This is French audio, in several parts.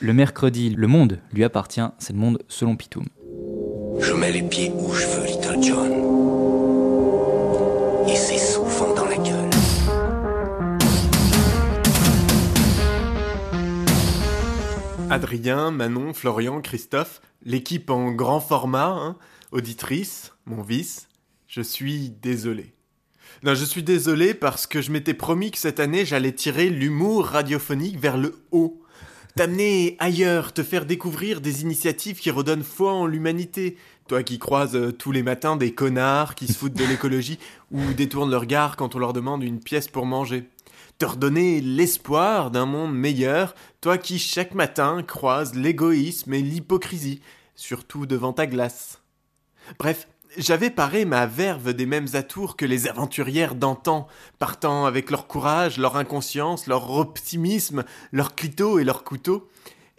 Le mercredi, le monde lui appartient, c'est le monde selon Pitoum. Je mets les pieds où je veux, Little John. Et c'est souvent dans la gueule. Adrien, Manon, Florian, Christophe, l'équipe en grand format, hein, auditrice, mon vice, je suis désolé. Non, je suis désolé parce que je m'étais promis que cette année j'allais tirer l'humour radiophonique vers le haut. T'amener ailleurs, te faire découvrir des initiatives qui redonnent foi en l'humanité. Toi qui croises euh, tous les matins des connards qui se foutent de l'écologie ou détournent leur regard quand on leur demande une pièce pour manger. Te redonner l'espoir d'un monde meilleur, toi qui chaque matin croises l'égoïsme et l'hypocrisie, surtout devant ta glace. Bref, j'avais paré ma verve des mêmes atours que les aventurières d'antan, partant avec leur courage, leur inconscience, leur optimisme, leur clito et leur couteau,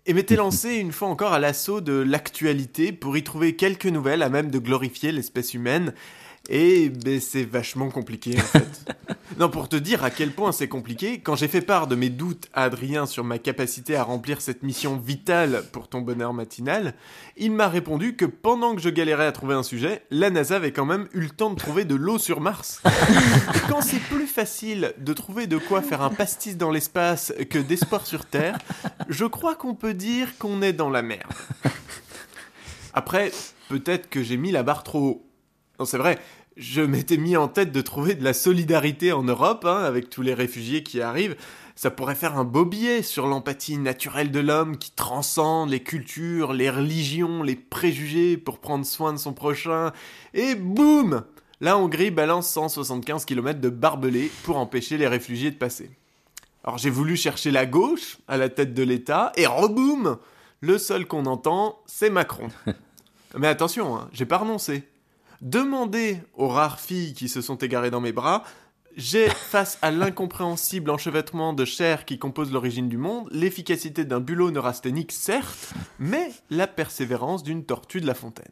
et m'étais lancé une fois encore à l'assaut de l'actualité pour y trouver quelques nouvelles à même de glorifier l'espèce humaine, et ben, c'est vachement compliqué en fait. non, pour te dire à quel point c'est compliqué, quand j'ai fait part de mes doutes à Adrien sur ma capacité à remplir cette mission vitale pour ton bonheur matinal, il m'a répondu que pendant que je galérais à trouver un sujet, la NASA avait quand même eu le temps de trouver de l'eau sur Mars. Quand c'est plus facile de trouver de quoi faire un pastis dans l'espace que d'espoir sur Terre, je crois qu'on peut dire qu'on est dans la merde. Après, peut-être que j'ai mis la barre trop haut. Non, c'est vrai, je m'étais mis en tête de trouver de la solidarité en Europe, hein, avec tous les réfugiés qui arrivent. Ça pourrait faire un beau billet sur l'empathie naturelle de l'homme qui transcende les cultures, les religions, les préjugés pour prendre soin de son prochain. Et boum La Hongrie balance 175 km de barbelés pour empêcher les réfugiés de passer. Alors j'ai voulu chercher la gauche à la tête de l'État, et reboum Le seul qu'on entend, c'est Macron. Mais attention, hein, j'ai pas renoncé. Demander aux rares filles qui se sont égarées dans mes bras, j'ai, face à l'incompréhensible enchevêtrement de chair qui compose l'origine du monde, l'efficacité d'un bulot neurasthénique, certes, mais la persévérance d'une tortue de la fontaine.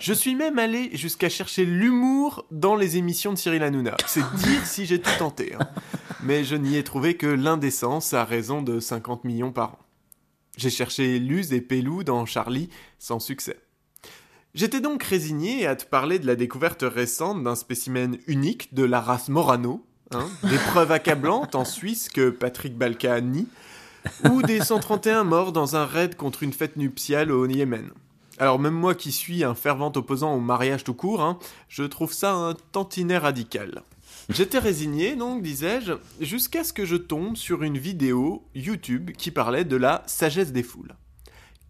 Je suis même allé jusqu'à chercher l'humour dans les émissions de Cyril Hanouna. C'est dire si j'ai tout tenté. hein. Mais je n'y ai trouvé que l'indécence à raison de 50 millions par an. J'ai cherché Luz et Pelou dans Charlie, sans succès. J'étais donc résigné à te parler de la découverte récente d'un spécimen unique de la race Morano, hein, des preuves accablantes en Suisse que Patrick Balka nie, ou des 131 morts dans un raid contre une fête nuptiale au Yémen. Alors même moi qui suis un fervent opposant au mariage tout court, hein, je trouve ça un tantinet radical. J'étais résigné, donc, disais-je, jusqu'à ce que je tombe sur une vidéo YouTube qui parlait de la sagesse des foules.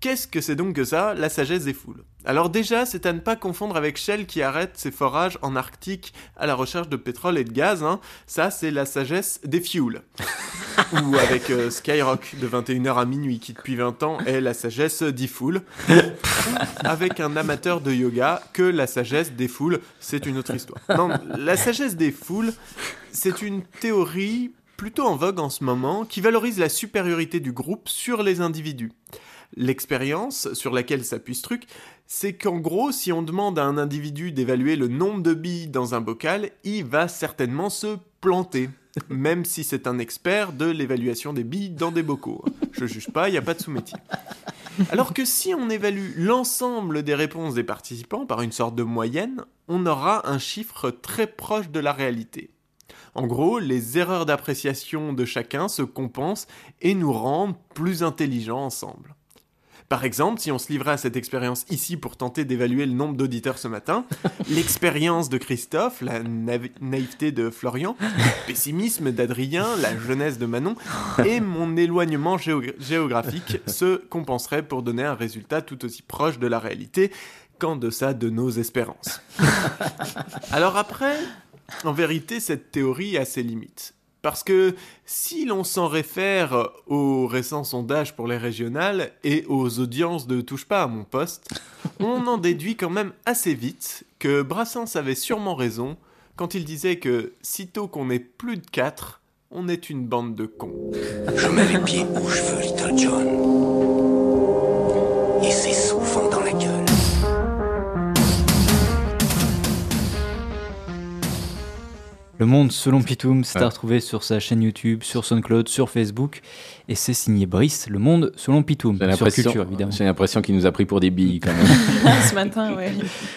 Qu'est-ce que c'est donc que ça, la sagesse des foules? Alors déjà, c'est à ne pas confondre avec Shell qui arrête ses forages en Arctique à la recherche de pétrole et de gaz, hein. ça c'est la sagesse des fuels. Ou avec euh, Skyrock de 21h à minuit qui depuis 20 ans est la sagesse des foules. Ou avec un amateur de yoga que la sagesse des foules, c'est une autre histoire. Non, la sagesse des foules, c'est une théorie plutôt en vogue en ce moment qui valorise la supériorité du groupe sur les individus. L'expérience sur laquelle s'appuie ce truc, c'est qu'en gros, si on demande à un individu d'évaluer le nombre de billes dans un bocal, il va certainement se planter. Même si c'est un expert de l'évaluation des billes dans des bocaux. Je juge pas, il n'y a pas de sous-métier. Alors que si on évalue l'ensemble des réponses des participants par une sorte de moyenne, on aura un chiffre très proche de la réalité. En gros, les erreurs d'appréciation de chacun se compensent et nous rendent plus intelligents ensemble. Par exemple, si on se livrait à cette expérience ici pour tenter d'évaluer le nombre d'auditeurs ce matin, l'expérience de Christophe, la naï- naïveté de Florian, le pessimisme d'Adrien, la jeunesse de Manon et mon éloignement géo- géographique se compenseraient pour donner un résultat tout aussi proche de la réalité qu'en deçà de nos espérances. Alors après, en vérité, cette théorie a ses limites. Parce que si l'on s'en réfère aux récents sondages pour les régionales et aux audiences de Touche pas à mon poste, on en déduit quand même assez vite que Brassens avait sûrement raison quand il disait que sitôt qu'on est plus de 4, on est une bande de cons. Je mets les pieds où je veux, Little John. Et c'est Le Monde selon Pitoum, c'est Ouais. à retrouver sur sa chaîne YouTube, sur SoundCloud, sur Facebook. Et c'est signé Brice, Le Monde selon Pitoum, sur Culture évidemment. j'ai l'impression qu'il nous a pris pour des billes quand même. Ce matin, ouais.